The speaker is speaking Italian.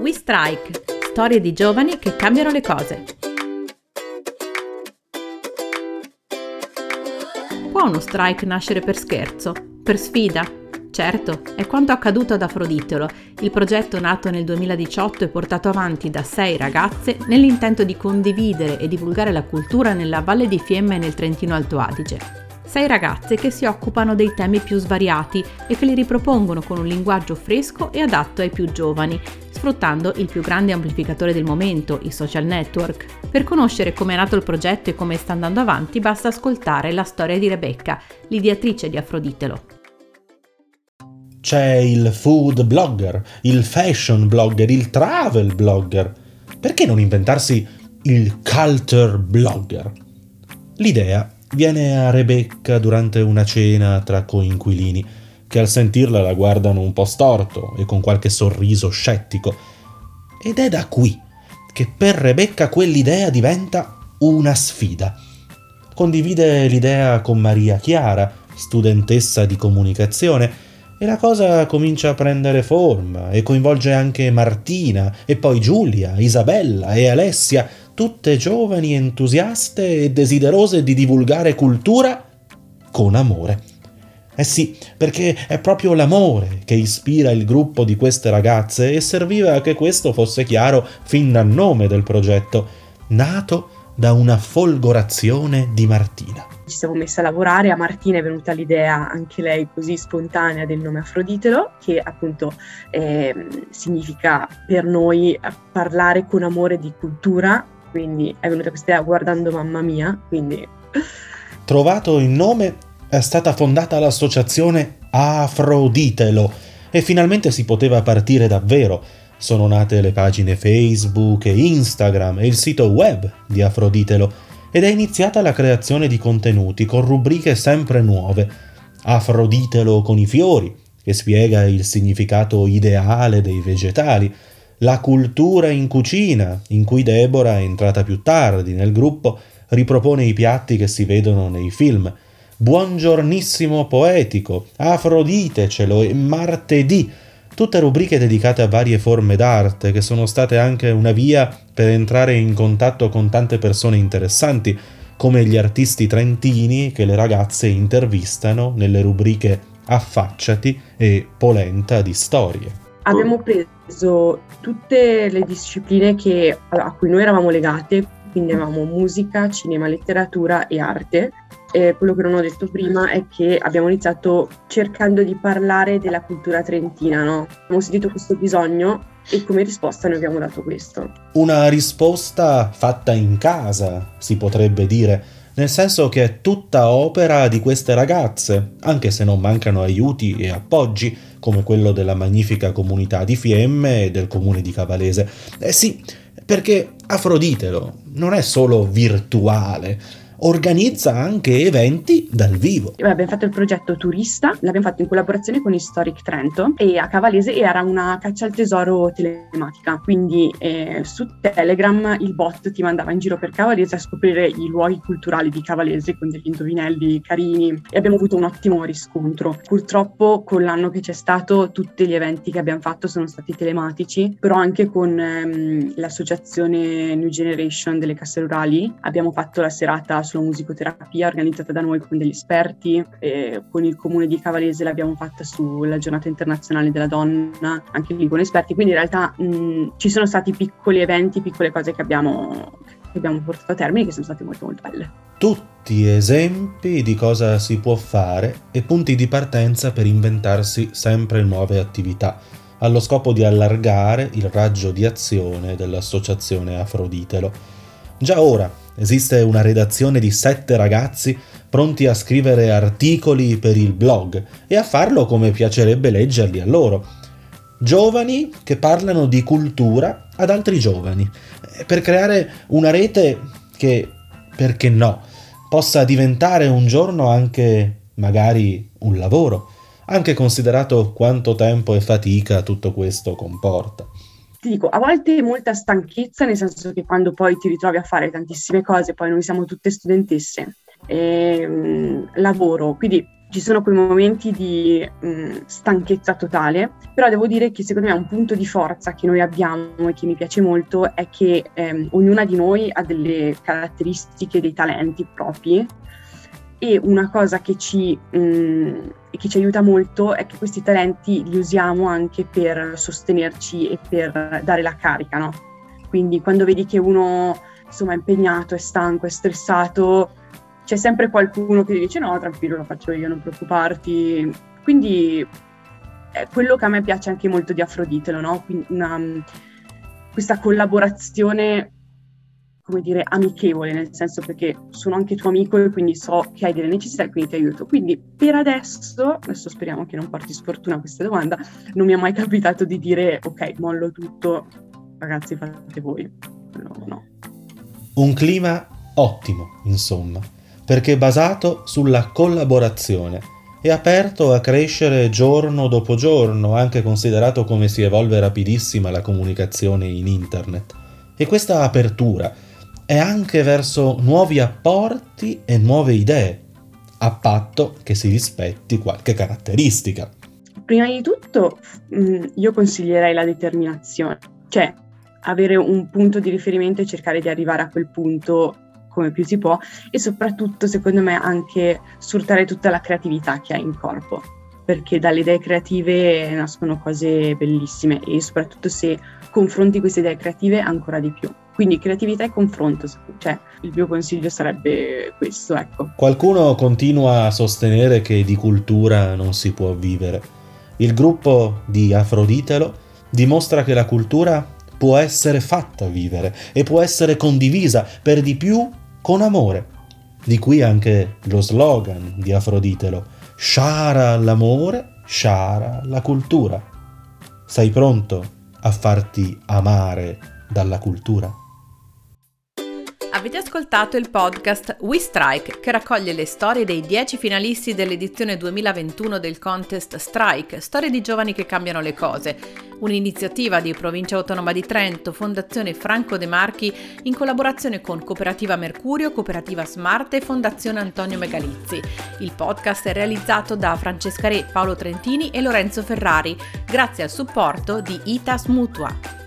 We Strike, storie di giovani che cambiano le cose. Può uno strike nascere per scherzo, per sfida? Certo, è quanto accaduto ad Afroditolo, il progetto nato nel 2018 e portato avanti da sei ragazze nell'intento di condividere e divulgare la cultura nella Valle di Fiemme e nel Trentino Alto Adige. Sei ragazze che si occupano dei temi più svariati e che li ripropongono con un linguaggio fresco e adatto ai più giovani, sfruttando il più grande amplificatore del momento, i social network. Per conoscere come è nato il progetto e come sta andando avanti basta ascoltare la storia di Rebecca, l'ideatrice di Afroditelo. C'è il food blogger, il fashion blogger, il travel blogger. Perché non inventarsi il culture blogger? L'idea viene a Rebecca durante una cena tra coinquilini, che al sentirla la guardano un po' storto e con qualche sorriso scettico. Ed è da qui che per Rebecca quell'idea diventa una sfida. Condivide l'idea con Maria Chiara, studentessa di comunicazione, e la cosa comincia a prendere forma e coinvolge anche Martina e poi Giulia, Isabella e Alessia, tutte giovani entusiaste e desiderose di divulgare cultura con amore. Eh sì, perché è proprio l'amore che ispira il gruppo di queste ragazze e serviva che questo fosse chiaro fin dal nome del progetto, nato da una folgorazione di Martina. Ci siamo messi a lavorare, a Martina è venuta l'idea, anche lei così spontanea, del nome Afroditelo, che appunto eh, significa per noi parlare con amore di cultura quindi è venuta questa idea guardando mamma mia, quindi... Trovato il nome, è stata fondata l'associazione Afroditelo e finalmente si poteva partire davvero. Sono nate le pagine Facebook e Instagram e il sito web di Afroditelo ed è iniziata la creazione di contenuti con rubriche sempre nuove. Afroditelo con i fiori, che spiega il significato ideale dei vegetali, la cultura in cucina, in cui Deborah, entrata più tardi nel gruppo, ripropone i piatti che si vedono nei film. Buongiornissimo poetico, Afroditecelo e Martedì, tutte rubriche dedicate a varie forme d'arte che sono state anche una via per entrare in contatto con tante persone interessanti, come gli artisti trentini che le ragazze intervistano nelle rubriche Affacciati e Polenta di storie. Abbiamo preso tutte le discipline che, a cui noi eravamo legate, quindi avevamo musica, cinema, letteratura e arte. E quello che non ho detto prima è che abbiamo iniziato cercando di parlare della cultura trentina, no? Abbiamo sentito questo bisogno e come risposta noi abbiamo dato questo. Una risposta fatta in casa, si potrebbe dire, nel senso che è tutta opera di queste ragazze, anche se non mancano aiuti e appoggi come quello della magnifica comunità di Fiemme e del comune di Cavalese. Eh sì, perché Afroditelo non è solo virtuale, organizza anche eventi dal vivo. Abbiamo fatto il progetto Turista, l'abbiamo fatto in collaborazione con Historic Trento e a Cavalese era una caccia al tesoro telematica, quindi eh, su Telegram il bot ti mandava in giro per Cavalese a scoprire i luoghi culturali di Cavalese con degli indovinelli carini e abbiamo avuto un ottimo riscontro. Purtroppo con l'anno che c'è stato tutti gli eventi che abbiamo fatto sono stati telematici, però anche con ehm, l'associazione New Generation delle casse rurali abbiamo fatto la serata sulla musicoterapia organizzata da noi con degli esperti, e con il comune di Cavalese l'abbiamo fatta sulla giornata internazionale della donna, anche lì con esperti, quindi in realtà mh, ci sono stati piccoli eventi, piccole cose che abbiamo, che abbiamo portato a termine che sono state molto molto belle. Tutti esempi di cosa si può fare e punti di partenza per inventarsi sempre nuove attività allo scopo di allargare il raggio di azione dell'associazione Afroditelo. Già ora Esiste una redazione di sette ragazzi pronti a scrivere articoli per il blog e a farlo come piacerebbe leggerli a loro. Giovani che parlano di cultura ad altri giovani, eh, per creare una rete che, perché no, possa diventare un giorno anche magari un lavoro, anche considerato quanto tempo e fatica tutto questo comporta ti dico, a volte molta stanchezza, nel senso che quando poi ti ritrovi a fare tantissime cose, poi noi siamo tutte studentesse, e, um, lavoro, quindi ci sono quei momenti di mh, stanchezza totale, però devo dire che secondo me un punto di forza che noi abbiamo e che mi piace molto è che ehm, ognuna di noi ha delle caratteristiche, dei talenti propri e una cosa che ci, mh, che ci aiuta molto è che questi talenti li usiamo anche per sostenerci e per dare la carica, no? Quindi quando vedi che uno insomma, è impegnato, è stanco, è stressato, c'è sempre qualcuno che ti dice no, tranquillo, lo faccio io, non preoccuparti. Quindi è quello che a me piace anche molto di Afroditelo, no? Una, questa collaborazione, come dire, amichevole, nel senso perché sono anche tuo amico e quindi so che hai delle necessità e quindi ti aiuto. Quindi per adesso, adesso speriamo che non porti sfortuna questa domanda, non mi è mai capitato di dire ok, mollo tutto, ragazzi fate voi. No, no. Un clima ottimo, insomma perché basato sulla collaborazione è aperto a crescere giorno dopo giorno, anche considerato come si evolve rapidissima la comunicazione in internet. E questa apertura è anche verso nuovi apporti e nuove idee, a patto che si rispetti qualche caratteristica. Prima di tutto mm, io consiglierei la determinazione, cioè avere un punto di riferimento e cercare di arrivare a quel punto come più si può e soprattutto secondo me anche sfruttare tutta la creatività che hai in corpo perché dalle idee creative nascono cose bellissime e soprattutto se confronti queste idee creative ancora di più. Quindi creatività e confronto, cioè il mio consiglio sarebbe questo, ecco. Qualcuno continua a sostenere che di cultura non si può vivere. Il gruppo di Afroditelo dimostra che la cultura può essere fatta vivere e può essere condivisa per di più con amore. Di qui anche lo slogan di Afroditelo, Shara l'amore, Shara la cultura. Sei pronto a farti amare dalla cultura? Avete ascoltato il podcast We Strike che raccoglie le storie dei 10 finalisti dell'edizione 2021 del contest Strike, storie di giovani che cambiano le cose, un'iniziativa di Provincia Autonoma di Trento, Fondazione Franco De Marchi in collaborazione con Cooperativa Mercurio, Cooperativa Smart e Fondazione Antonio Megalizzi. Il podcast è realizzato da Francesca Re, Paolo Trentini e Lorenzo Ferrari, grazie al supporto di ITAS Mutua.